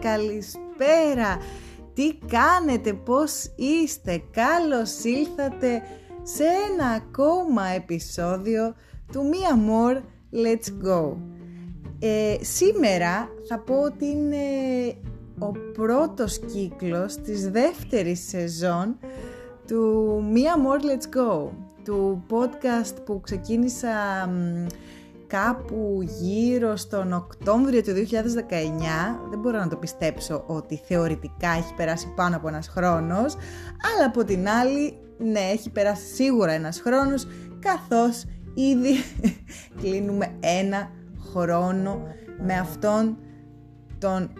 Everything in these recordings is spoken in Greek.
καλησπέρα. Τι κάνετε, πώς είστε Καλώς ήλθατε σε ένα ακόμα επεισόδιο του Μία More Let's Go. Ε, Σήμερα θα πω ότι είναι ο πρώτος κύκλος της δεύτερης σεζόν του Μία More Let's Go του podcast που ξεκίνησα κάπου γύρω στον Οκτώβριο του 2019 δεν μπορώ να το πιστέψω ότι θεωρητικά έχει περάσει πάνω από ένας χρόνος αλλά από την άλλη ναι έχει περάσει σίγουρα ένας χρόνος καθώς ήδη κλείνουμε ένα χρόνο με αυτόν τον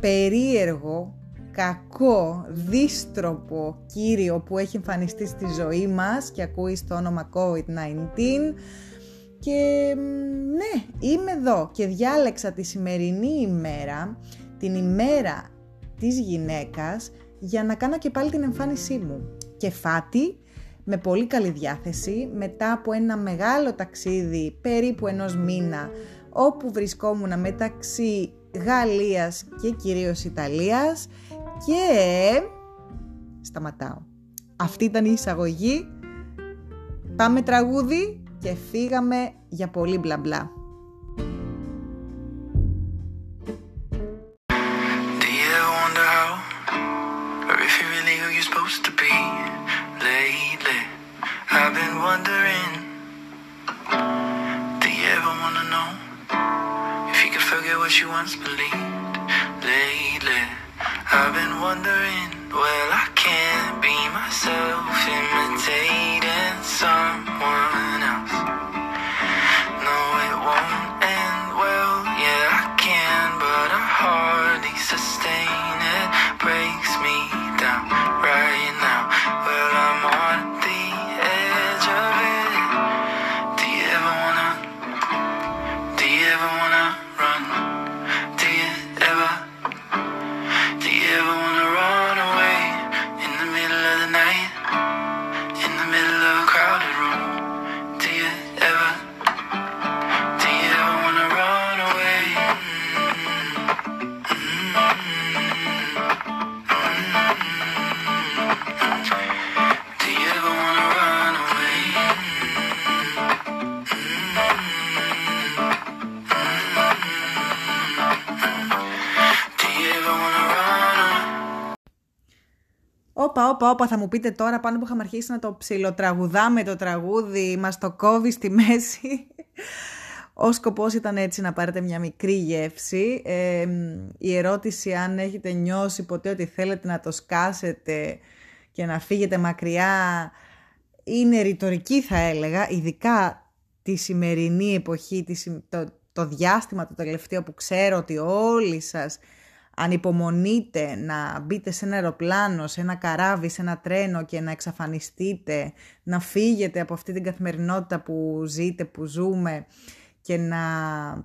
περίεργο, κακό, δίστροπο κύριο που έχει εμφανιστεί στη ζωή μας και ακούει στο όνομα COVID-19 και ναι, είμαι εδώ και διάλεξα τη σημερινή ημέρα, την ημέρα της γυναίκας, για να κάνω και πάλι την εμφάνισή μου. Και φάτη, με πολύ καλή διάθεση, μετά από ένα μεγάλο ταξίδι περίπου ενός μήνα, όπου βρισκόμουν μεταξύ Γαλλίας και κυρίως Ιταλίας και... Σταματάω. Αυτή ήταν η εισαγωγή. Πάμε τραγούδι και φύγαμε για πολύ μπλα μπλα. wondering Do Όπα, όπα, όπα, θα μου πείτε τώρα πάνω που είχαμε αρχίσει να το ψιλοτραγουδάμε το τραγούδι, μας το κόβει στη μέση. Ο σκοπός ήταν έτσι να πάρετε μια μικρή γεύση. Ε, η ερώτηση αν έχετε νιώσει ποτέ ότι θέλετε να το σκάσετε και να φύγετε μακριά είναι ρητορική θα έλεγα, ειδικά τη σημερινή εποχή, τη, συμ- το, το διάστημα το τελευταίο που ξέρω ότι όλοι σας ανυπομονείτε να μπείτε σε ένα αεροπλάνο, σε ένα καράβι, σε ένα τρένο και να εξαφανιστείτε, να φύγετε από αυτή την καθημερινότητα που ζείτε, που ζούμε και να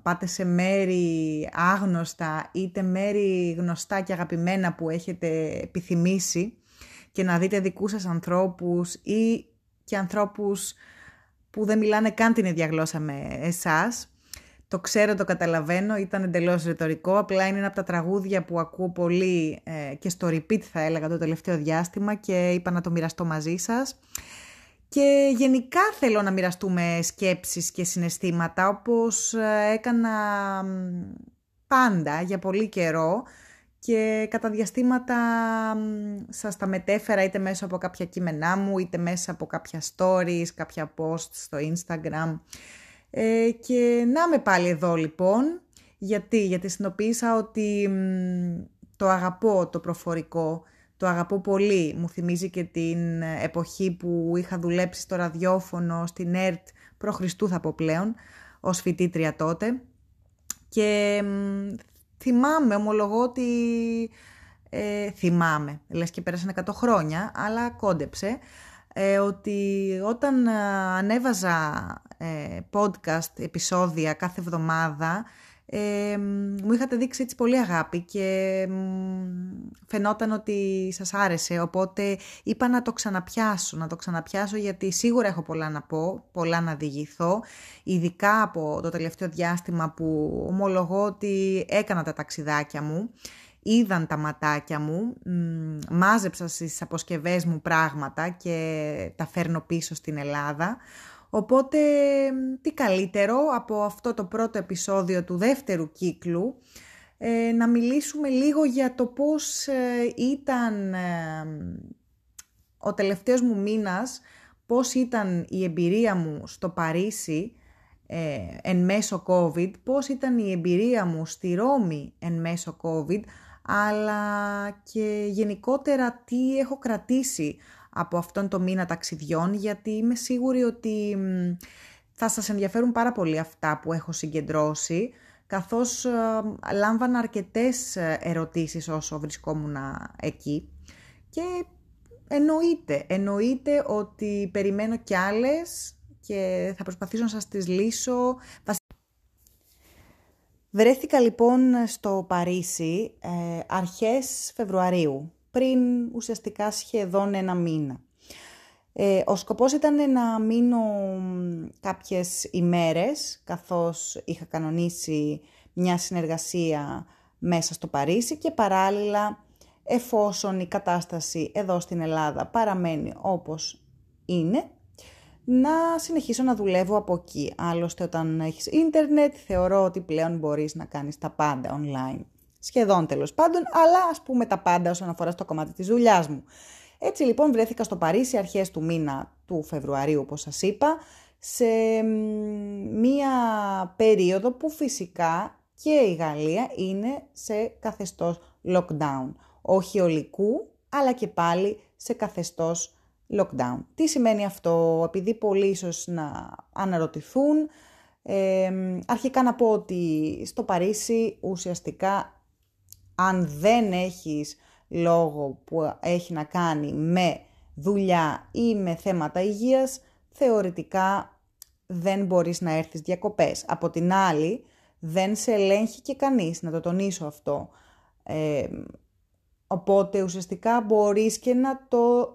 πάτε σε μέρη άγνωστα είτε μέρη γνωστά και αγαπημένα που έχετε επιθυμήσει και να δείτε δικούς σας ανθρώπους ή και ανθρώπους που δεν μιλάνε καν την ίδια γλώσσα με εσάς. Το ξέρω, το καταλαβαίνω, ήταν εντελώς ρητορικό, απλά είναι ένα από τα τραγούδια που ακούω πολύ ε, και στο repeat θα έλεγα το τελευταίο διάστημα και είπα να το μοιραστώ μαζί σας. Και γενικά θέλω να μοιραστούμε σκέψεις και συναισθήματα όπως ε, έκανα μ, πάντα για πολύ καιρό και κατά διαστήματα μ, σας τα μετέφερα είτε μέσω από κάποια κείμενά μου είτε μέσα από κάποια stories, κάποια posts στο Instagram. Ε, και να είμαι πάλι εδώ λοιπόν. Γιατί, γιατί συνοποίησα ότι μ, το αγαπώ το προφορικό, το αγαπώ πολύ. Μου θυμίζει και την εποχή που είχα δουλέψει στο ραδιόφωνο, στην ΕΡΤ, προ Χριστού θα πω πλέον, ως φοιτήτρια τότε. Και μ, θυμάμαι, ομολογώ ότι ε, θυμάμαι, λες και πέρασαν 100 χρόνια, αλλά κόντεψε, ε, ότι όταν ε, ανέβαζα ε, podcast επεισόδια κάθε εβδομάδα, ε, μου είχατε δείξει έτσι πολύ αγάπη και φαινόταν ότι σας άρεσε, οπότε είπα να το ξαναπιάσω, να το ξαναπιάσω γιατί σίγουρα έχω πολλά να πω, πολλά να διηγηθώ, ειδικά από το τελευταίο διάστημα που ομολογώ ότι έκανα τα ταξιδάκια μου, είδαν τα ματάκια μου, μάζεψα στις αποσκευές μου πράγματα και τα φέρνω πίσω στην Ελλάδα, Οπότε τι καλύτερο από αυτό το πρώτο επεισόδιο του δεύτερου κύκλου ε, να μιλήσουμε λίγο για το πώς ε, ήταν ε, ο τελευταίος μου μήνας, πώς ήταν η εμπειρία μου στο Παρίσι εν μέσω COVID, πώς ήταν η εμπειρία μου στη Ρώμη εν μέσω COVID, αλλά και γενικότερα τι έχω κρατήσει από αυτόν τον μήνα ταξιδιών γιατί είμαι σίγουρη ότι θα σας ενδιαφέρουν πάρα πολύ αυτά που έχω συγκεντρώσει καθώς ε, λάμβανα αρκετές ε, ερωτήσεις όσο βρισκόμουν εκεί και εννοείται, εννοείται ότι περιμένω κι άλλες και θα προσπαθήσω να σας τις λύσω. Βρέθηκα λοιπόν στο Παρίσι ε, αρχές Φεβρουαρίου πριν ουσιαστικά σχεδόν ένα μήνα. Ε, ο σκοπός ήταν να μείνω κάποιες ημέρες, καθώς είχα κανονίσει μια συνεργασία μέσα στο Παρίσι και παράλληλα εφόσον η κατάσταση εδώ στην Ελλάδα παραμένει όπως είναι, να συνεχίσω να δουλεύω από εκεί. Άλλωστε όταν έχεις ίντερνετ θεωρώ ότι πλέον μπορείς να κάνεις τα πάντα online σχεδόν τέλος πάντων, αλλά ας πούμε τα πάντα όσον αφορά στο κομμάτι της δουλειάς μου. Έτσι λοιπόν βρέθηκα στο Παρίσι αρχές του μήνα του Φεβρουαρίου, όπως σας είπα, σε μία περίοδο που φυσικά και η Γαλλία είναι σε καθεστώς lockdown. Όχι ολικού, αλλά και πάλι σε καθεστώς lockdown. Τι σημαίνει αυτό, επειδή πολλοί ίσως να αναρωτηθούν, ε, αρχικά να πω ότι στο Παρίσι ουσιαστικά αν δεν έχεις λόγο που έχει να κάνει με δουλειά ή με θέματα υγείας, θεωρητικά δεν μπορείς να έρθεις διακοπές. Από την άλλη, δεν σε ελέγχει και κανείς, να το τονίσω αυτό. Ε, οπότε ουσιαστικά μπορείς και να το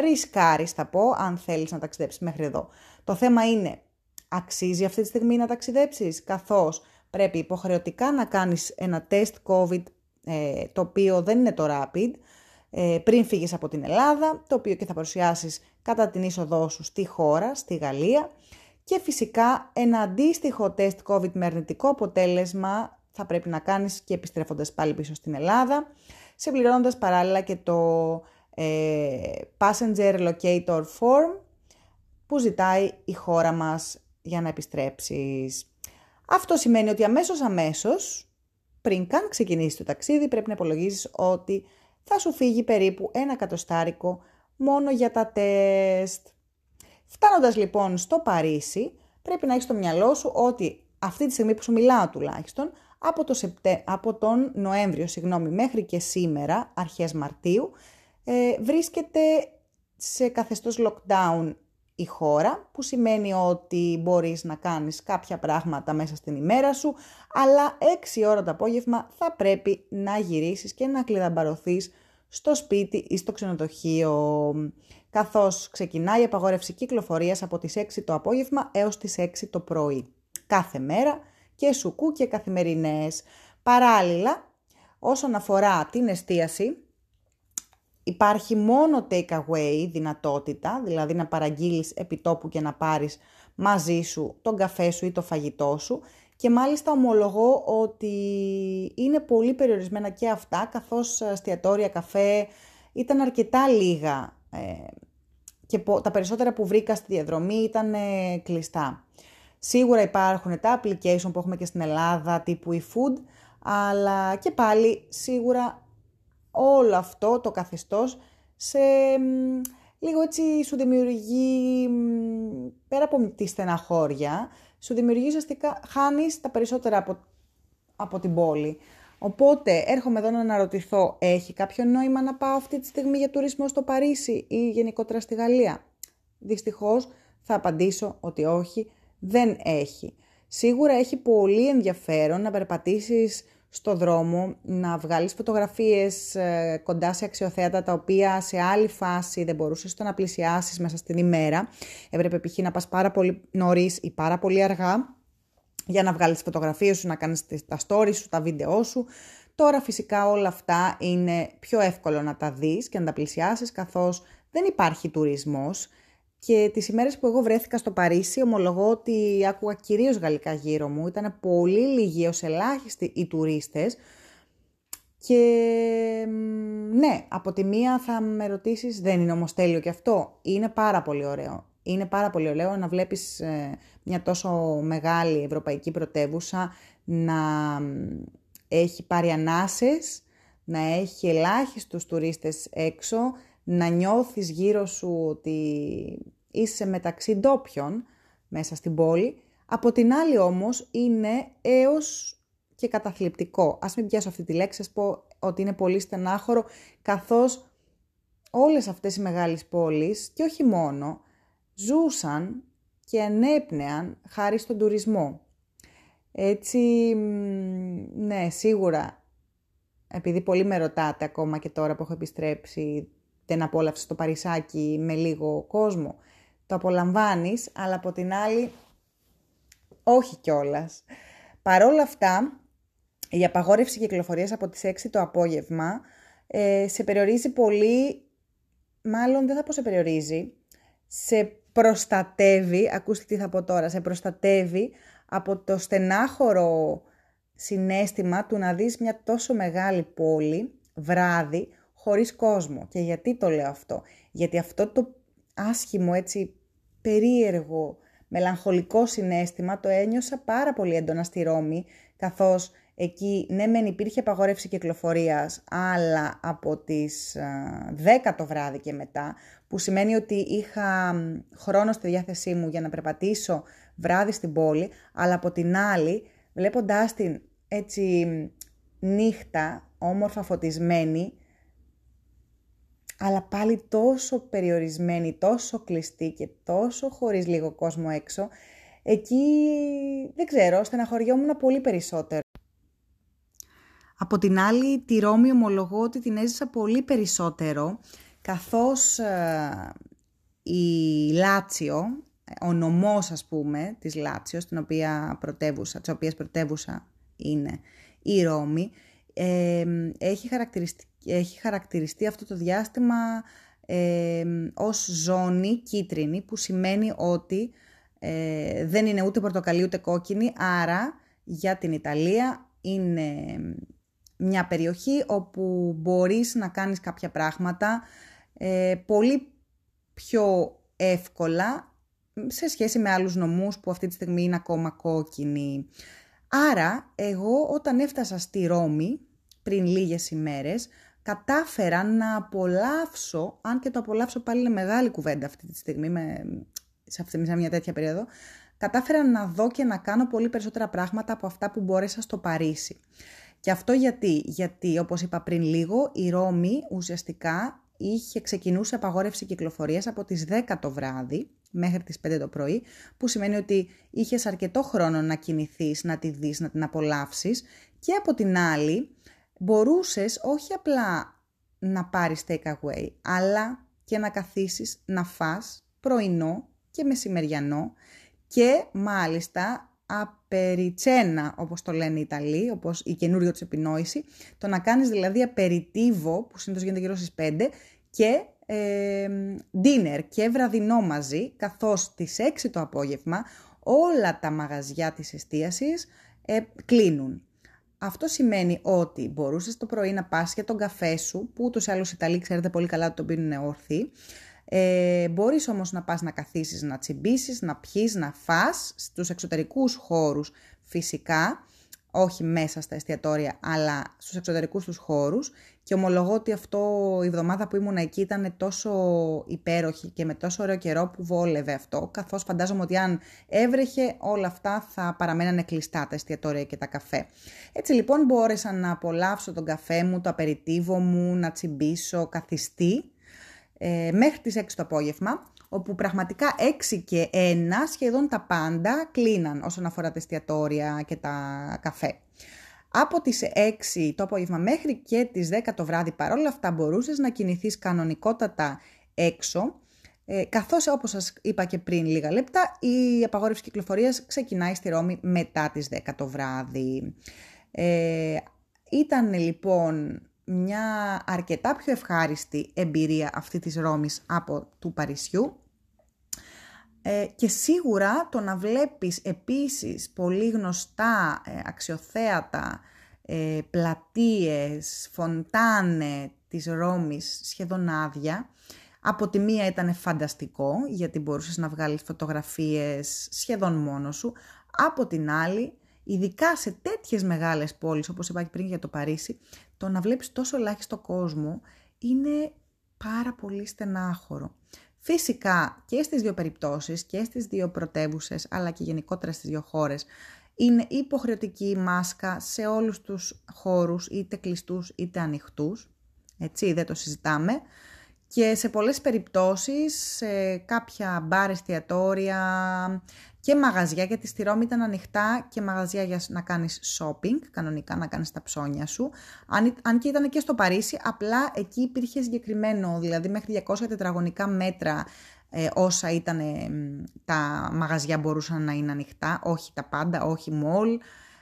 ρισκάρεις, θα πω, αν θέλεις να ταξιδέψεις μέχρι εδώ. Το θέμα είναι, αξίζει αυτή τη στιγμή να ταξιδέψεις, καθώς πρέπει υποχρεωτικά να κάνεις ένα τεστ COVID ε, το οποίο δεν είναι το Rapid, ε, πριν φύγεις από την Ελλάδα, το οποίο και θα παρουσιάσεις κατά την είσοδό σου στη χώρα, στη Γαλλία και φυσικά ένα αντίστοιχο τεστ COVID με αρνητικό αποτέλεσμα θα πρέπει να κάνεις και επιστρέφοντας πάλι πίσω στην Ελλάδα, συμπληρώνοντας παράλληλα και το ε, Passenger Locator Form που ζητάει η χώρα μας για να επιστρέψεις. Αυτό σημαίνει ότι αμέσως αμέσως, πριν καν ξεκινήσει το ταξίδι, πρέπει να υπολογίζεις ότι θα σου φύγει περίπου ένα κατοστάρικο μόνο για τα τεστ. Φτάνοντας λοιπόν στο Παρίσι, πρέπει να έχεις στο μυαλό σου ότι αυτή τη στιγμή που σου μιλάω τουλάχιστον, από, το Σεπτε... από τον Νοέμβριο συγγνώμη, μέχρι και σήμερα, αρχές Μαρτίου, ε, βρίσκεται σε καθεστώς lockdown η χώρα, που σημαίνει ότι μπορείς να κάνεις κάποια πράγματα μέσα στην ημέρα σου, αλλά 6 ώρα το απόγευμα θα πρέπει να γυρίσεις και να κλειδαμπαρωθείς στο σπίτι ή στο ξενοδοχείο, καθώς ξεκινάει η απαγόρευση κυκλοφορίας από τις 6 το απόγευμα έως τις 6 το πρωί. Κάθε μέρα και σουκού και καθημερινές. Παράλληλα, όσον αφορά την εστίαση, Υπάρχει μόνο take away δυνατότητα, δηλαδή να παραγγείλεις επιτόπου και να πάρεις μαζί σου τον καφέ σου ή το φαγητό σου και μάλιστα ομολογώ ότι είναι πολύ περιορισμένα και αυτά καθώς αστιατόρια καφέ ήταν αρκετά λίγα ε, και τα περισσότερα που βρήκα στη διαδρομή ήταν ε, κλειστά. Σίγουρα υπάρχουν τα application που έχουμε και στην Ελλάδα τύπου eFood, αλλά και πάλι σίγουρα όλο αυτό το καθεστώς σε λίγο έτσι σου δημιουργεί, πέρα από τη στεναχώρια, σου δημιουργεί ουσιαστικά, χάνεις τα περισσότερα από, από την πόλη. Οπότε έρχομαι εδώ να αναρωτηθώ, έχει κάποιο νόημα να πάω αυτή τη στιγμή για τουρισμό στο Παρίσι ή γενικότερα στη Γαλλία; Δυστυχώς θα απαντήσω ότι όχι, δεν έχει. Σίγουρα έχει πολύ ενδιαφέρον να περπατήσεις στο δρόμο, να βγάλεις φωτογραφίες ε, κοντά σε αξιοθέατα τα οποία σε άλλη φάση δεν μπορούσες να πλησιάσεις μέσα στην ημέρα. Έπρεπε π.χ. να πας πάρα πολύ νωρίς ή πάρα πολύ αργά για να βγάλεις φωτογραφίες σου, να κάνεις τα stories σου, τα βίντεό σου. Τώρα φυσικά όλα αυτά είναι πιο εύκολο να τα δεις και να τα πλησιάσεις καθώς δεν υπάρχει τουρισμός και τις ημέρες που εγώ βρέθηκα στο Παρίσι ομολογώ ότι άκουγα κυρίως γαλλικά γύρω μου. Ήταν πολύ λίγοι ως ελάχιστοι οι τουρίστες. Και ναι, από τη μία θα με ρωτήσεις, δεν είναι όμως τέλειο και αυτό. Είναι πάρα πολύ ωραίο. Είναι πάρα πολύ ωραίο να βλέπεις ε, μια τόσο μεγάλη ευρωπαϊκή πρωτεύουσα να έχει πάρει ανάσες, να έχει ελάχιστους τουρίστες έξω, να νιώθεις γύρω σου ότι είσαι μεταξύ ντόπιων μέσα στην πόλη. Από την άλλη όμως είναι έως και καταθλιπτικό. Ας μην πιάσω αυτή τη λέξη, ας πω ότι είναι πολύ στενάχωρο, καθώς όλες αυτές οι μεγάλες πόλεις, και όχι μόνο, ζούσαν και ενέπνεαν χάρη στον τουρισμό. Έτσι, ναι, σίγουρα, επειδή πολύ με ρωτάτε ακόμα και τώρα που έχω επιστρέψει, δεν απόλαυσε το Παρισάκι με λίγο κόσμο, το απολαμβάνεις, αλλά από την άλλη όχι κιόλας. Παρόλα αυτά, η απαγόρευση κυκλοφορίας από τις 6 το απόγευμα ε, σε περιορίζει πολύ, μάλλον δεν θα πω σε περιορίζει, σε προστατεύει, ακούστε τι θα πω τώρα, σε προστατεύει από το στενάχωρο συνέστημα του να δεις μια τόσο μεγάλη πόλη, βράδυ, χωρίς κόσμο. Και γιατί το λέω αυτό; Γιατί αυτό το άσχημο έτσι περίεργο, μελαγχολικό συνέστημα το ένιωσα πάρα πολύ έντονα στη Ρώμη, καθώς εκεί ναι μεν υπήρχε απαγόρευση κυκλοφορίας, αλλά από τις 10 το βράδυ και μετά, που σημαίνει ότι είχα χρόνο στη διάθεσή μου για να περπατήσω βράδυ στην πόλη, αλλά από την άλλη, βλέποντάς την έτσι νύχτα, όμορφα φωτισμένη, αλλά πάλι τόσο περιορισμένη, τόσο κλειστή και τόσο χωρίς λίγο κόσμο έξω, εκεί δεν ξέρω, στεναχωριόμουν πολύ περισσότερο. Από την άλλη, τη Ρώμη ομολογώ ότι την έζησα πολύ περισσότερο, καθώς ε, η Λάτσιο, ο νομός ας πούμε της Λάτσιος, στην οποία πρωτεύουσα, της οποίας πρωτεύουσα είναι η Ρώμη, ε, έχει χαρακτηριστεί έχει χαρακτηριστεί αυτό το διάστημα ε, ως ζώνη κίτρινη που σημαίνει ότι ε, δεν είναι ούτε πορτοκαλί ούτε κόκκινη άρα για την Ιταλία είναι μια περιοχή όπου μπορείς να κάνεις κάποια πράγματα ε, πολύ πιο εύκολα σε σχέση με άλλους νομούς που αυτή τη στιγμή είναι ακόμα κόκκινοι. Άρα εγώ όταν έφτασα στη Ρώμη πριν λίγες ημέρες κατάφερα να απολαύσω, αν και το απολαύσω πάλι είναι μεγάλη κουβέντα αυτή τη στιγμή, με, σε αυτή σε μια τέτοια περίοδο, κατάφερα να δω και να κάνω πολύ περισσότερα πράγματα από αυτά που μπόρεσα στο Παρίσι. Και αυτό γιατί, γιατί όπως είπα πριν λίγο, η Ρώμη ουσιαστικά είχε ξεκινούσε απαγόρευση κυκλοφορίας από τις 10 το βράδυ μέχρι τις 5 το πρωί, που σημαίνει ότι είχες αρκετό χρόνο να κινηθείς, να τη δεις, να την απολαύσεις και από την άλλη μπορούσες όχι απλά να πάρεις take away, αλλά και να καθίσεις να φας πρωινό και μεσημεριανό και μάλιστα απεριτσένα, όπως το λένε οι Ιταλοί, όπως η καινούριο της επινόηση, το να κάνεις δηλαδή απεριτίβο, που συνήθως γίνεται γύρω στις 5, και ε, dinner και βραδινό μαζί, καθώς τις 6 το απόγευμα όλα τα μαγαζιά της εστίασης ε, κλείνουν. Αυτό σημαίνει ότι μπορούσες το πρωί να πας για τον καφέ σου, που ούτως ή άλλως οι Ιταλοί ξέρετε πολύ καλά ότι τον πίνουν όρθιοι. Ε, μπορείς όμως να πας να καθίσεις, να τσιμπήσεις, να πιείς, να φας στους εξωτερικούς χώρους φυσικά όχι μέσα στα εστιατόρια, αλλά στους εξωτερικούς τους χώρους και ομολογώ ότι αυτό η εβδομάδα που ήμουν εκεί ήταν τόσο υπέροχη και με τόσο ωραίο καιρό που βόλευε αυτό, καθώς φαντάζομαι ότι αν έβρεχε όλα αυτά θα παραμένανε κλειστά τα εστιατόρια και τα καφέ. Έτσι λοιπόν μπόρεσα να απολαύσω τον καφέ μου, το απεριτίβο μου, να τσιμπήσω καθιστή, ε, μέχρι τις 6 το απόγευμα, όπου πραγματικά 6 και 1 σχεδόν τα πάντα κλείναν όσον αφορά τα εστιατόρια και τα καφέ. Από τις 6 το απόγευμα μέχρι και τις 10 το βράδυ παρόλα αυτά μπορούσες να κινηθείς κανονικότατα έξω, ε, καθώς όπως σας είπα και πριν λίγα λεπτά η απαγόρευση κυκλοφορίας ξεκινάει στη Ρώμη μετά τις 10 το βράδυ. Ε, ήταν λοιπόν μια αρκετά πιο ευχάριστη εμπειρία αυτή της Ρώμης από του Παρισιού ε, και σίγουρα το να βλέπεις επίσης πολύ γνωστά ε, αξιοθέατα ε, πλατείες, φοντάνε της Ρώμης σχεδόν άδεια. Από τη μία ήταν φανταστικό γιατί μπορούσες να βγάλεις φωτογραφίες σχεδόν μόνος σου. Από την άλλη, ειδικά σε τέτοιες μεγάλες πόλεις όπως είπα και πριν για το Παρίσι, το να βλέπεις τόσο ελάχιστο κόσμο είναι πάρα πολύ στενάχωρο. Φυσικά και στις δύο περιπτώσεις και στις δύο πρωτεύουσες, αλλά και γενικότερα στις δύο χώρες είναι υποχρεωτική η μάσκα σε όλους τους χώρους είτε κλειστούς είτε ανοιχτούς. Έτσι δεν το συζητάμε. Και σε πολλές περιπτώσεις, σε κάποια μπαρ, εστιατόρια και μαγαζιά, γιατί στη Ρώμη ήταν ανοιχτά και μαγαζιά για να κάνεις shopping, κανονικά να κάνεις τα ψώνια σου. Αν, αν και ήταν και στο Παρίσι, απλά εκεί υπήρχε συγκεκριμένο, δηλαδή μέχρι 200 τετραγωνικά μέτρα ε, όσα ήταν τα μαγαζιά μπορούσαν να είναι ανοιχτά, όχι τα πάντα, όχι μόλ,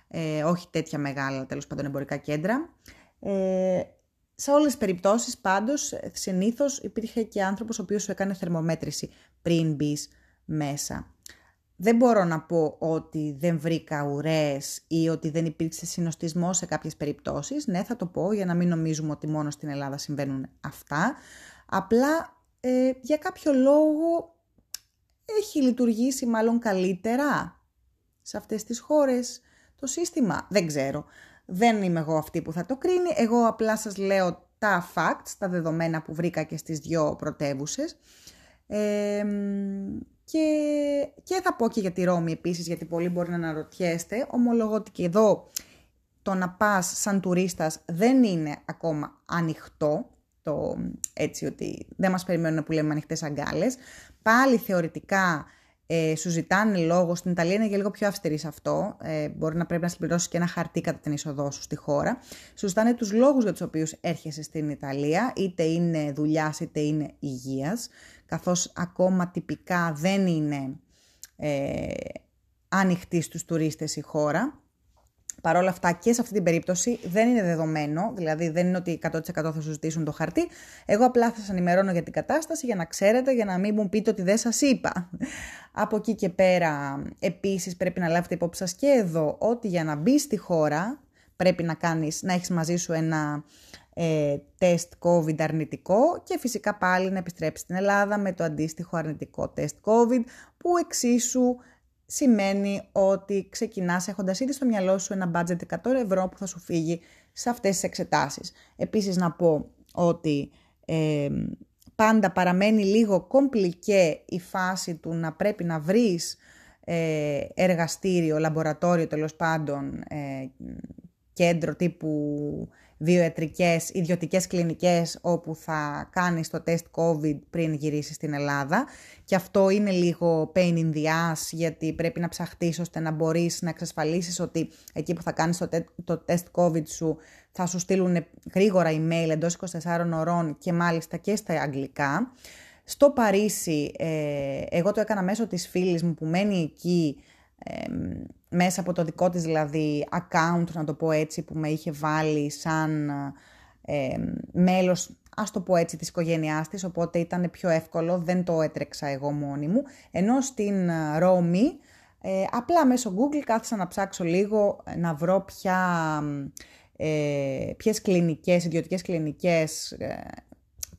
ε, όχι τέτοια μεγάλα τέλος πάντων εμπορικά κέντρα. Ε, σε όλες τις περιπτώσεις πάντως συνήθως υπήρχε και άνθρωπος ο οποίος σου έκανε θερμομέτρηση πριν μπεις μέσα. Δεν μπορώ να πω ότι δεν βρήκα ουρές ή ότι δεν υπήρξε συνοστισμός σε κάποιες περιπτώσεις. Ναι, θα το πω για να μην νομίζουμε ότι μόνο στην Ελλάδα συμβαίνουν αυτά. Απλά ε, για κάποιο λόγο έχει λειτουργήσει μάλλον καλύτερα σε αυτές τις χώρες το σύστημα. Δεν ξέρω. Δεν είμαι εγώ αυτή που θα το κρίνει. Εγώ απλά σας λέω τα facts, τα δεδομένα που βρήκα και στις δυο πρωτεύουσες. και, και θα πω και για τη Ρώμη επίσης, γιατί πολλοί μπορεί να αναρωτιέστε. Ομολογώ ότι και εδώ το να πας σαν τουρίστας δεν είναι ακόμα ανοιχτό. Το, έτσι ότι δεν μας περιμένουν που λέμε ανοιχτές αγκάλες. Πάλι θεωρητικά ε, σου ζητάνε λόγο. Στην Ιταλία είναι και λίγο πιο αυστηρή σε αυτό. Ε, μπορεί να πρέπει να συμπληρώσεις και ένα χαρτί κατά την είσοδό σου στη χώρα. Σου ζητάνε τους λόγους για τους οποίους έρχεσαι στην Ιταλία, είτε είναι δουλειάς είτε είναι υγείας, καθώς ακόμα τυπικά δεν είναι ε, ανοιχτή στους τουρίστες η χώρα. Παρ' όλα αυτά και σε αυτή την περίπτωση δεν είναι δεδομένο, δηλαδή δεν είναι ότι 100% θα σου ζητήσουν το χαρτί. Εγώ απλά θα σας ενημερώνω για την κατάσταση για να ξέρετε, για να μην μου πείτε ότι δεν σας είπα. Από εκεί και πέρα επίσης πρέπει να λάβετε υπόψη σας και εδώ ότι για να μπει στη χώρα πρέπει να, κάνεις, να έχεις μαζί σου ένα ε, τεστ COVID αρνητικό και φυσικά πάλι να επιστρέψεις στην Ελλάδα με το αντίστοιχο αρνητικό τεστ COVID που εξίσου σημαίνει ότι ξεκινάς έχοντας ήδη στο μυαλό σου ένα budget 100 ευρώ που θα σου φύγει σε αυτές τις εξετάσεις. Επίσης να πω ότι ε, πάντα παραμένει λίγο κομπλικέ η φάση του να πρέπει να βρεις ε, εργαστήριο, λαμπορατόριο τέλος πάντων, ε, κέντρο τύπου βιοετρικές, ιδιωτικές κλινικές όπου θα κάνεις το τεστ COVID πριν γυρίσεις στην Ελλάδα και αυτό είναι λίγο pain in the ass γιατί πρέπει να ψαχτείς ώστε να μπορείς να εξασφαλίσεις ότι εκεί που θα κάνεις το, το τεστ COVID σου θα σου στείλουν γρήγορα email εντός 24 ωρών και μάλιστα και στα αγγλικά. Στο Παρίσι, ε, εγώ το έκανα μέσω της φίλης μου που μένει εκεί μέσα από το δικό της δηλαδή account, να το πω έτσι, που με είχε βάλει σαν ε, μέλος, ας το πω έτσι, της οικογένειάς της, οπότε ήταν πιο εύκολο, δεν το έτρεξα εγώ μόνη μου. Ενώ στην ε, Ρώμη, ε, απλά μέσω Google κάθισα να ψάξω λίγο, ε, να βρω ποια, ε, ποιες κλινικές, ιδιωτικές κλινικές ε,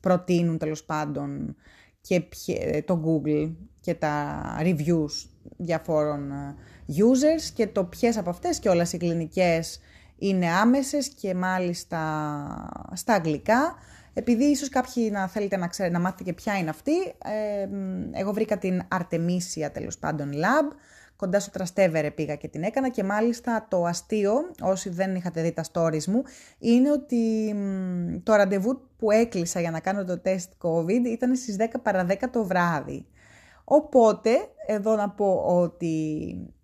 προτείνουν τέλος πάντων και το Google και τα reviews διαφόρων ε, users και το ποιες από αυτές και όλες οι κλινικές είναι άμεσες και μάλιστα στα αγγλικά. Επειδή ίσως κάποιοι να θέλετε να, ξέρετε, να μάθετε και ποια είναι αυτή, ε, εγώ βρήκα την Artemisia τέλος πάντων Lab, κοντά στο Τραστέβερε πήγα και την έκανα και μάλιστα το αστείο, όσοι δεν είχατε δει τα stories μου, είναι ότι το ραντεβού που έκλεισα για να κάνω το τεστ COVID ήταν στις 10 παρα 10 το βράδυ. Οπότε, εδώ να πω ότι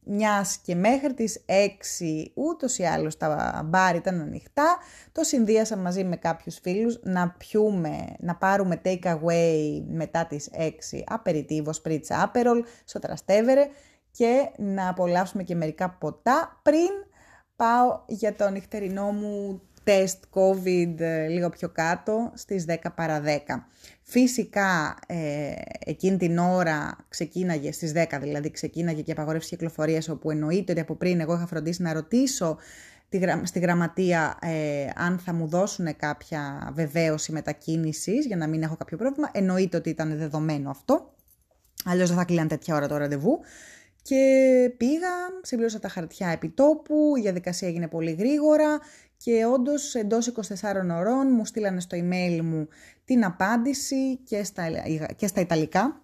μιας και μέχρι τις 6 ούτως ή άλλως τα μπάρ ήταν ανοιχτά, το συνδύασα μαζί με κάποιους φίλους να πιούμε, να πάρουμε take away μετά τις 6 απεριτίβο, σπρίτσα, άπερολ, στο Τραστέβερε και να απολαύσουμε και μερικά ποτά πριν πάω για το νυχτερινό μου τεστ COVID ε, λίγο πιο κάτω στις 10 παρα 10. Φυσικά ε, εκείνη την ώρα ξεκίναγε, στις 10 δηλαδή ξεκίναγε και απαγορεύση κυκλοφορίας όπου εννοείται ότι από πριν εγώ είχα φροντίσει να ρωτήσω στη γραμματεία ε, αν θα μου δώσουν κάποια βεβαίωση μετακίνησης για να μην έχω κάποιο πρόβλημα. Εννοείται ότι ήταν δεδομένο αυτό, αλλιώς δεν θα κλείναν τέτοια ώρα το ραντεβού. Και πήγα, συμπλήρωσα τα χαρτιά επιτόπου, η διαδικασία έγινε πολύ γρήγορα και όντως εντός 24 ωρών μου στείλανε στο email μου την απάντηση και στα, και στα Ιταλικά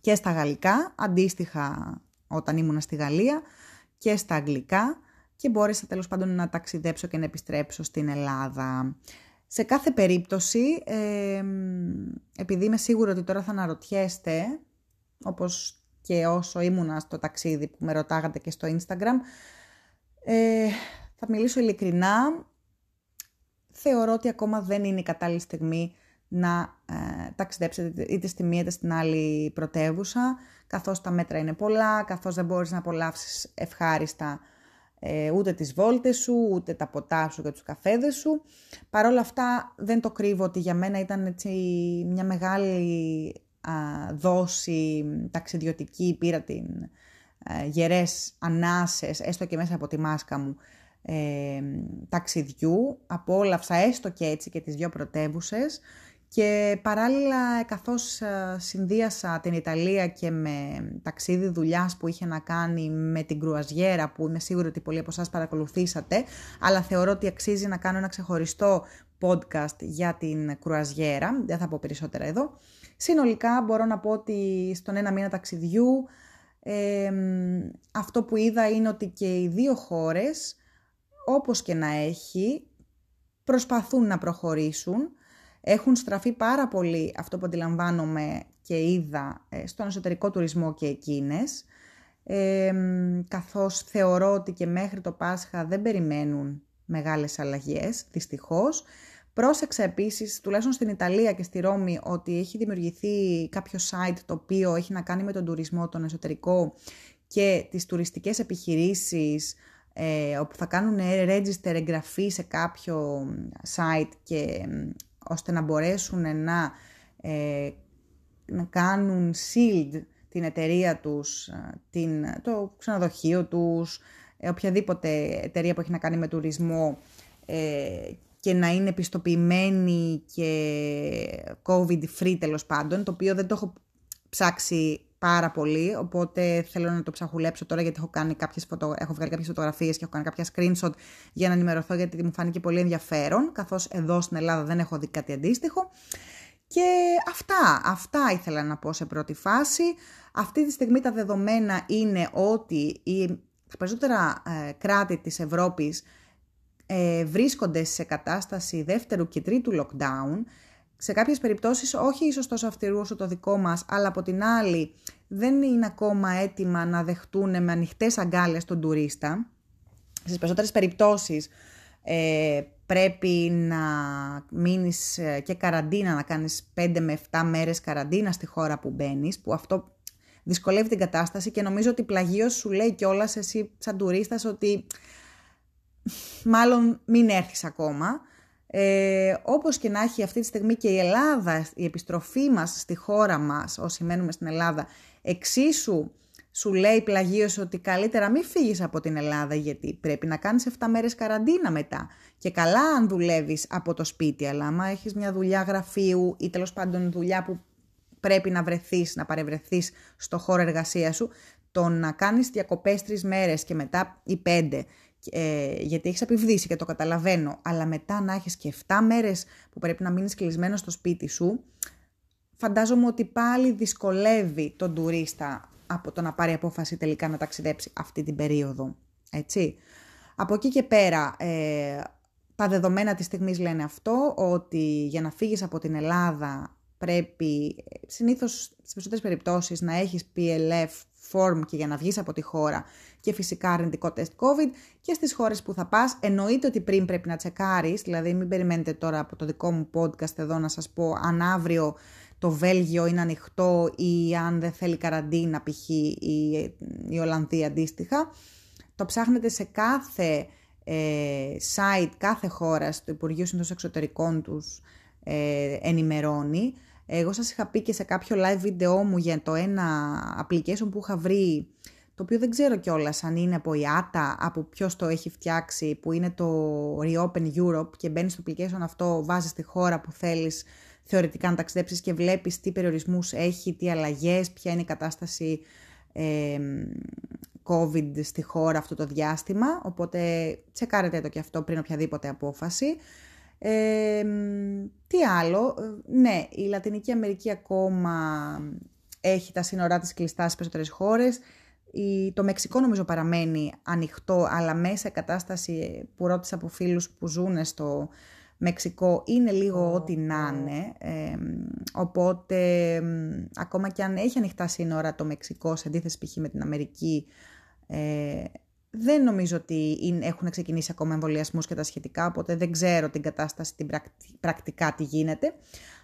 και στα Γαλλικά, αντίστοιχα όταν ήμουνα στη Γαλλία και στα Αγγλικά και μπόρεσα τέλος πάντων να ταξιδέψω και να επιστρέψω στην Ελλάδα. Σε κάθε περίπτωση, ε, επειδή είμαι σίγουρη ότι τώρα θα αναρωτιέστε, όπως και όσο ήμουνα στο ταξίδι που με ρωτάγατε και στο Instagram, ε, θα μιλήσω ειλικρινά, θεωρώ ότι ακόμα δεν είναι η κατάλληλη στιγμή να ε, ταξιδέψετε είτε στη μία είτε στην άλλη πρωτεύουσα, καθώς τα μέτρα είναι πολλά, καθώς δεν μπορείς να απολαύσεις ευχάριστα ε, ούτε τις βόλτες σου, ούτε τα ποτά σου και τους καφέδες σου. Παρ' όλα αυτά δεν το κρύβω ότι για μένα ήταν έτσι μια μεγάλη α, δόση ταξιδιωτική, πήρα την ε, γερές ανάσες, έστω και μέσα από τη μάσκα μου, ε, ταξιδιού, απόλαυσα έστω και έτσι και τις δύο πρωτεύουσες. και παράλληλα καθώς ε, συνδύασα την Ιταλία και με ταξίδι δουλειάς που είχε να κάνει με την κρουαζιέρα που είμαι σίγουρη ότι πολλοί από εσάς παρακολουθήσατε αλλά θεωρώ ότι αξίζει να κάνω ένα ξεχωριστό podcast για την κρουαζιέρα, δεν θα πω περισσότερα εδώ. Συνολικά μπορώ να πω ότι στον ένα μήνα ταξιδιού ε, αυτό που είδα είναι ότι και οι δύο χώρες όπως και να έχει, προσπαθούν να προχωρήσουν. Έχουν στραφεί πάρα πολύ αυτό που αντιλαμβάνομαι και είδα ε, στον εσωτερικό τουρισμό και εκείνες, ε, καθώς θεωρώ ότι και μέχρι το Πάσχα δεν περιμένουν μεγάλες αλλαγές, δυστυχώς. Πρόσεξα επίσης, τουλάχιστον στην Ιταλία και στη Ρώμη, ότι έχει δημιουργηθεί κάποιο site το οποίο έχει να κάνει με τον τουρισμό, τον εσωτερικό και τις τουριστικές επιχειρήσεις, ε, όπου θα κάνουν register εγγραφή σε κάποιο site και ώστε να μπορέσουν να, ε, να κάνουν shield την εταιρεία τους, ε, την, το ξενοδοχείο τους, ε, οποιαδήποτε εταιρεία που έχει να κάνει με τουρισμό και να είναι επιστοποιημένη και COVID free τέλος πάντων, το οποίο δεν το έχω ψάξει πάρα πολύ, οπότε θέλω να το ψαχουλέψω τώρα γιατί έχω, κάνει κάποιες φωτο... έχω βγάλει κάποιες φωτογραφίες και έχω κάνει κάποια screenshot για να ενημερωθώ γιατί μου φάνηκε πολύ ενδιαφέρον, καθώς εδώ στην Ελλάδα δεν έχω δει κάτι αντίστοιχο. Και αυτά, αυτά ήθελα να πω σε πρώτη φάση. Αυτή τη στιγμή τα δεδομένα είναι ότι οι, τα περισσότερα ε, κράτη της Ευρώπης ε, βρίσκονται σε κατάσταση δεύτερου και τρίτου lockdown σε κάποιες περιπτώσεις όχι ίσως τόσο αυτηρού όσο το δικό μας, αλλά από την άλλη δεν είναι ακόμα έτοιμα να δεχτούν με ανοιχτές αγκάλες τον τουρίστα. Στις περισσότερες περιπτώσεις ε, πρέπει να μείνεις ε, και καραντίνα, να κάνεις 5 με 7 μέρες καραντίνα στη χώρα που μπαίνεις, που αυτό δυσκολεύει την κατάσταση και νομίζω ότι πλαγίως σου λέει κιόλας εσύ σαν τουρίστας ότι μάλλον μην έρθεις ακόμα. Ε, όπως και να έχει αυτή τη στιγμή και η Ελλάδα, η επιστροφή μας στη χώρα μας, όσοι μένουμε στην Ελλάδα, εξίσου σου λέει πλαγίως ότι καλύτερα μην φύγεις από την Ελλάδα γιατί πρέπει να κάνεις 7 μέρες καραντίνα μετά. Και καλά αν δουλεύεις από το σπίτι, αλλά άμα έχεις μια δουλειά γραφείου ή τέλος πάντων δουλειά που πρέπει να βρεθείς, να παρευρεθείς στο χώρο εργασίας σου, το να κάνεις διακοπές τρεις μέρες και μετά οι πέντε ε, γιατί έχεις απειβδίσει και το καταλαβαίνω, αλλά μετά να έχεις και 7 μέρες που πρέπει να μείνεις κλεισμένος στο σπίτι σου, φαντάζομαι ότι πάλι δυσκολεύει τον τουρίστα από το να πάρει απόφαση τελικά να ταξιδέψει αυτή την περίοδο. Έτσι. Από εκεί και πέρα, ε, τα δεδομένα της στιγμής λένε αυτό, ότι για να φύγεις από την Ελλάδα πρέπει συνήθως στις περισσότερες περιπτώσεις να έχεις PLF form και για να βγεις από τη χώρα και φυσικά αρνητικό τεστ COVID και στις χώρες που θα πας εννοείται ότι πριν πρέπει να τσεκάρεις, δηλαδή μην περιμένετε τώρα από το δικό μου podcast εδώ να σας πω αν αύριο το Βέλγιο είναι ανοιχτό ή αν δεν θέλει καραντίνα π.χ. η, η Ολλανδία αντίστοιχα. Το ψάχνετε σε κάθε ε, site, κάθε χώρας του Υπουργείου Συνθός Εξωτερικών τους ε, ενημερώνει. Εγώ σας είχα πει και σε κάποιο live βίντεό μου για το ένα application που είχα βρει, το οποίο δεν ξέρω κιόλας αν είναι από η ATA, από ποιος το έχει φτιάξει, που είναι το Reopen Europe και μπαίνεις στο application αυτό, βάζεις τη χώρα που θέλεις θεωρητικά να ταξιδέψεις και βλέπεις τι περιορισμούς έχει, τι αλλαγές, ποια είναι η κατάσταση ε, COVID στη χώρα αυτό το διάστημα, οπότε τσεκάρετε το και αυτό πριν οποιαδήποτε απόφαση. Ε, τι άλλο, ναι, η Λατινική Αμερική ακόμα έχει τα σύνορά της κλειστά στις περισσότερες χώρες. Η, το Μεξικό νομίζω παραμένει ανοιχτό, αλλά μέσα κατάσταση που ρώτησα από φίλους που ζουν στο Μεξικό είναι λίγο ό,τι να είναι. οπότε, ακόμα και αν έχει ανοιχτά σύνορα το Μεξικό, σε αντίθεση π.χ. με την Αμερική, ε, δεν νομίζω ότι έχουν ξεκινήσει ακόμα εμβολιασμούς και τα σχετικά, οπότε δεν ξέρω την κατάσταση την πρακτικά τι γίνεται.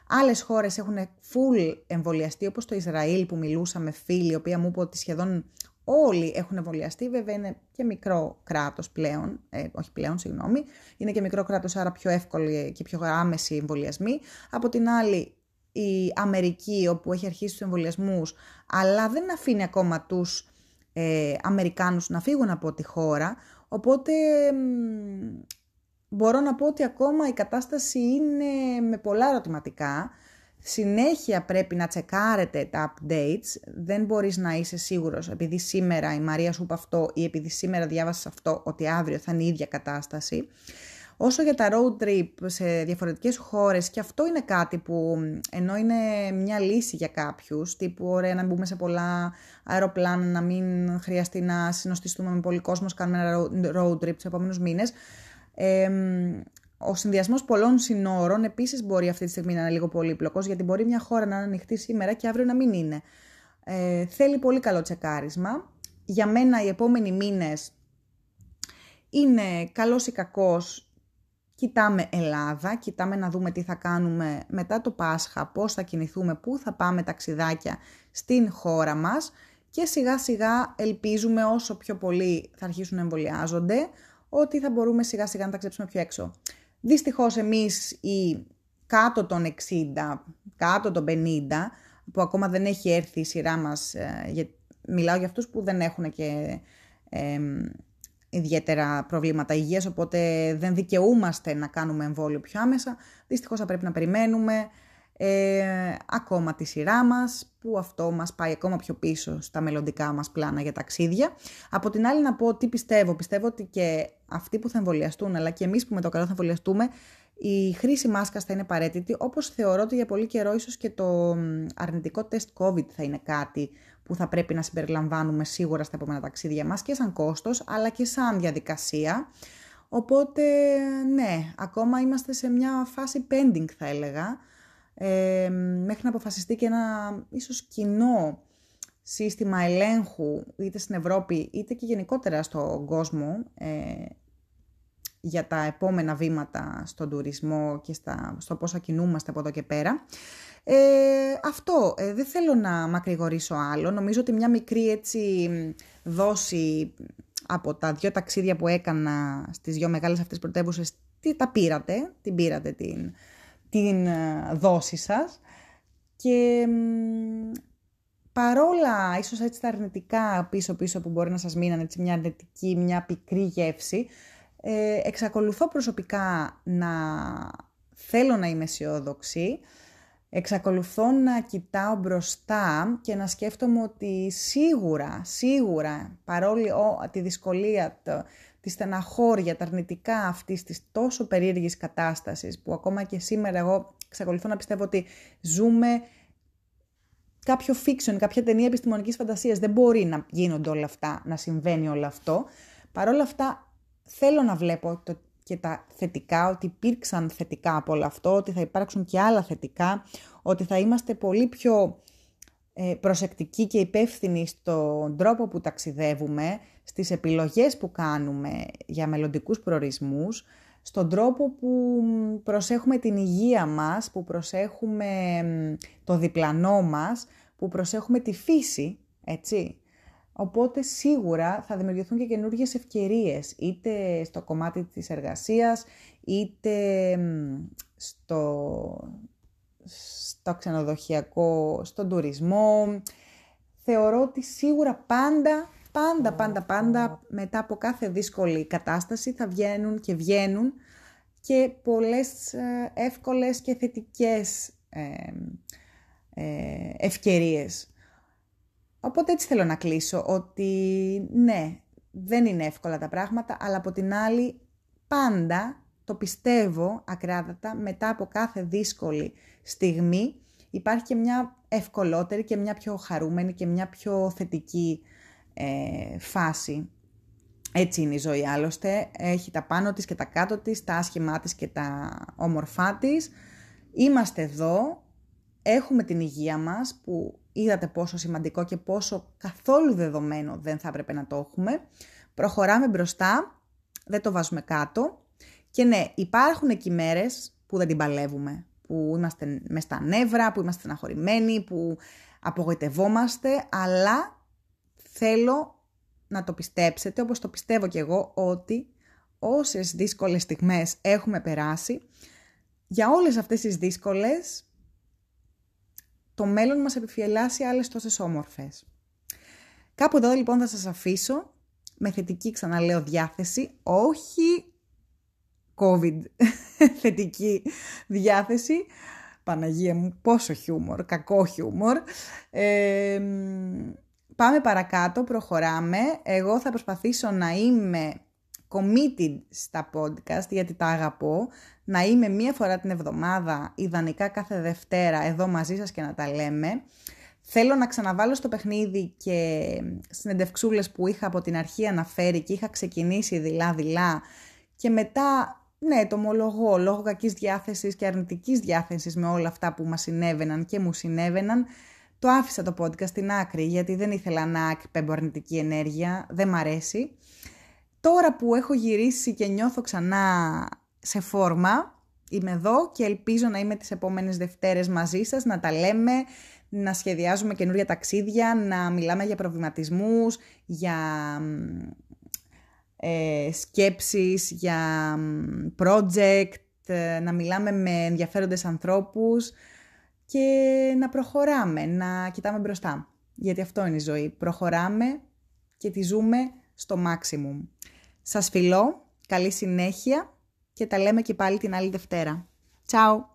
Άλλες χώρες έχουν full εμβολιαστεί, όπως το Ισραήλ που μιλούσα με φίλοι, η οποία μου είπε ότι σχεδόν όλοι έχουν εμβολιαστεί. Βέβαια είναι και μικρό κράτος πλέον, ε, όχι πλέον, συγγνώμη. Είναι και μικρό κράτος, άρα πιο εύκολοι και πιο άμεση εμβολιασμοί. Από την άλλη, η Αμερική, όπου έχει αρχίσει τους εμβολιασμούς, αλλά δεν αφήνει ακόμα τους ε, Αμερικάνους να φύγουν από τη χώρα, οπότε μπορώ να πω ότι ακόμα η κατάσταση είναι με πολλά ερωτηματικά. Συνέχεια πρέπει να τσεκάρετε τα updates, δεν μπορείς να είσαι σίγουρος επειδή σήμερα η Μαρία σου είπε αυτό ή επειδή σήμερα διάβασες αυτό ότι αύριο θα είναι η ίδια κατάσταση. Όσο για τα road trip σε διαφορετικές χώρες, και αυτό είναι κάτι που ενώ είναι μια λύση για κάποιους, τύπου ωραία να μπούμε σε πολλά αεροπλάνα, να μην χρειαστεί να συνοστιστούμε με πολύ κόσμο, κάνουμε ένα road trip τους επόμενους μήνες, ε, ο συνδυασμός πολλών συνόρων επίσης μπορεί αυτή τη στιγμή να είναι λίγο πολύπλοκος, γιατί μπορεί μια χώρα να είναι ανοιχτή σήμερα και αύριο να μην είναι. Ε, θέλει πολύ καλό τσεκάρισμα. Για μένα οι επόμενοι μήνες είναι καλός ή κακός Κοιτάμε Ελλάδα, κοιτάμε να δούμε τι θα κάνουμε μετά το Πάσχα, πώς θα κινηθούμε, πού θα πάμε ταξιδάκια στην χώρα μας και σιγά σιγά ελπίζουμε όσο πιο πολύ θα αρχίσουν να εμβολιάζονται, ότι θα μπορούμε σιγά σιγά να ταξιδέψουμε πιο έξω. Δυστυχώς εμείς οι κάτω των 60, κάτω των 50, που ακόμα δεν έχει έρθει η σειρά μας, ε, μιλάω για αυτούς που δεν έχουν και ιδιαίτερα προβλήματα υγείας, οπότε δεν δικαιούμαστε να κάνουμε εμβόλιο πιο άμεσα. Δυστυχώς θα πρέπει να περιμένουμε ε, ακόμα τη σειρά μας, που αυτό μας πάει ακόμα πιο πίσω στα μελλοντικά μας πλάνα για ταξίδια. Από την άλλη να πω τι πιστεύω. Πιστεύω ότι και αυτοί που θα εμβολιαστούν, αλλά και εμείς που με το καλό θα εμβολιαστούμε, η χρήση μάσκας θα είναι απαραίτητη, όπως θεωρώ ότι για πολύ καιρό ίσως και το αρνητικό τεστ COVID θα είναι κάτι που θα πρέπει να συμπεριλαμβάνουμε σίγουρα στα επόμενα ταξίδια μας και σαν κόστος αλλά και σαν διαδικασία. Οπότε ναι, ακόμα είμαστε σε μια φάση pending θα έλεγα ε, μέχρι να αποφασιστεί και ένα ίσως κοινό σύστημα ελέγχου είτε στην Ευρώπη είτε και γενικότερα στον κόσμο ε, για τα επόμενα βήματα στον τουρισμό και στα, στο πώς θα κινούμαστε από εδώ και πέρα. Ε, αυτό, ε, δεν θέλω να μακρηγορήσω άλλο. Νομίζω ότι μια μικρή έτσι δόση από τα δύο ταξίδια που έκανα στις δύο μεγάλες αυτές πρωτεύουσες, τι τα πήρατε, την πήρατε την, την ε, δόση σας. Και παρόλα ίσως έτσι τα αρνητικά πίσω-πίσω που μπορεί να σας μείναν, έτσι μια αρνητική, μια πικρή γεύση, ε, εξακολουθώ προσωπικά να θέλω να είμαι αισιόδοξη, εξακολουθώ να κοιτάω μπροστά και να σκέφτομαι ότι σίγουρα, σίγουρα, παρόλη τη δυσκολία, το, τη στεναχώρια, τα αρνητικά αυτής της τόσο περίεργης κατάστασης που ακόμα και σήμερα εγώ εξακολουθώ να πιστεύω ότι ζούμε κάποιο fiction, κάποια ταινία επιστημονικής φαντασίας. Δεν μπορεί να γίνονται όλα αυτά, να συμβαίνει όλο αυτό. Παρ' όλα αυτά θέλω να βλέπω το, και τα θετικά, ότι υπήρξαν θετικά από όλο αυτό, ότι θα υπάρξουν και άλλα θετικά, ότι θα είμαστε πολύ πιο ε, προσεκτικοί και υπεύθυνοι στον τρόπο που ταξιδεύουμε, στις επιλογές που κάνουμε για μελλοντικούς προορισμούς, στον τρόπο που προσέχουμε την υγεία μας, που προσέχουμε το διπλανό μας, που προσέχουμε τη φύση, έτσι. Οπότε σίγουρα θα δημιουργηθούν και καινούργιες ευκαιρίες, είτε στο κομμάτι της εργασίας, είτε στο, στο ξενοδοχειακό, στον τουρισμό. Θεωρώ ότι σίγουρα πάντα, πάντα, πάντα, πάντα μετά από κάθε δύσκολη κατάσταση θα βγαίνουν και βγαίνουν και πολλές ε, εύκολες και θετικές ε, ε, ευκαιρίες. Οπότε έτσι θέλω να κλείσω, ότι ναι, δεν είναι εύκολα τα πράγματα, αλλά από την άλλη πάντα το πιστεύω ακράδατα μετά από κάθε δύσκολη στιγμή υπάρχει και μια ευκολότερη και μια πιο χαρούμενη και μια πιο θετική ε, φάση. Έτσι είναι η ζωή άλλωστε, έχει τα πάνω της και τα κάτω της, τα άσχημά της και τα όμορφά της. Είμαστε εδώ, έχουμε την υγεία μας που είδατε πόσο σημαντικό και πόσο καθόλου δεδομένο δεν θα έπρεπε να το έχουμε. Προχωράμε μπροστά, δεν το βάζουμε κάτω και ναι, υπάρχουν εκεί μέρες που δεν την παλεύουμε, που είμαστε μες στα νεύρα, που είμαστε στεναχωρημένοι, που απογοητευόμαστε, αλλά θέλω να το πιστέψετε, όπως το πιστεύω κι εγώ, ότι όσες δύσκολες στιγμές έχουμε περάσει, για όλες αυτές τις δύσκολες, το μέλλον μας επιφυλάσσει άλλες τόσες όμορφες. Κάπου εδώ λοιπόν θα σας αφήσω με θετική ξαναλέω διάθεση, όχι COVID θετική διάθεση. Παναγία μου, πόσο χιούμορ, κακό χιούμορ. πάμε παρακάτω, προχωράμε. Εγώ θα προσπαθήσω να είμαι committed στα podcast, γιατί τα αγαπώ. Να είμαι μία φορά την εβδομάδα, ιδανικά κάθε Δευτέρα, εδώ μαζί σας και να τα λέμε. Θέλω να ξαναβάλω στο παιχνίδι και συνεντευξούλες που είχα από την αρχή αναφέρει και είχα ξεκινήσει δειλά-δειλά και μετά ναι, το ομολογώ, λόγω κακής διάθεσης και αρνητικής διάθεσης με όλα αυτά που μας συνέβαιναν και μου συνέβαιναν, το άφησα το podcast στην άκρη, γιατί δεν ήθελα να εκπέμπω αρνητική ενέργεια, δεν μ' αρέσει. Τώρα που έχω γυρίσει και νιώθω ξανά σε φόρμα, είμαι εδώ και ελπίζω να είμαι τις επόμενες Δευτέρες μαζί σας, να τα λέμε, να σχεδιάζουμε καινούρια ταξίδια, να μιλάμε για προβληματισμούς, για ε, σκέψεις, για project, ε, να μιλάμε με ενδιαφέροντες ανθρώπους και να προχωράμε, να κοιτάμε μπροστά. Γιατί αυτό είναι η ζωή. Προχωράμε και τη ζούμε στο maximum. Σας φιλώ, καλή συνέχεια και τα λέμε και πάλι την άλλη Δευτέρα. Τσάου!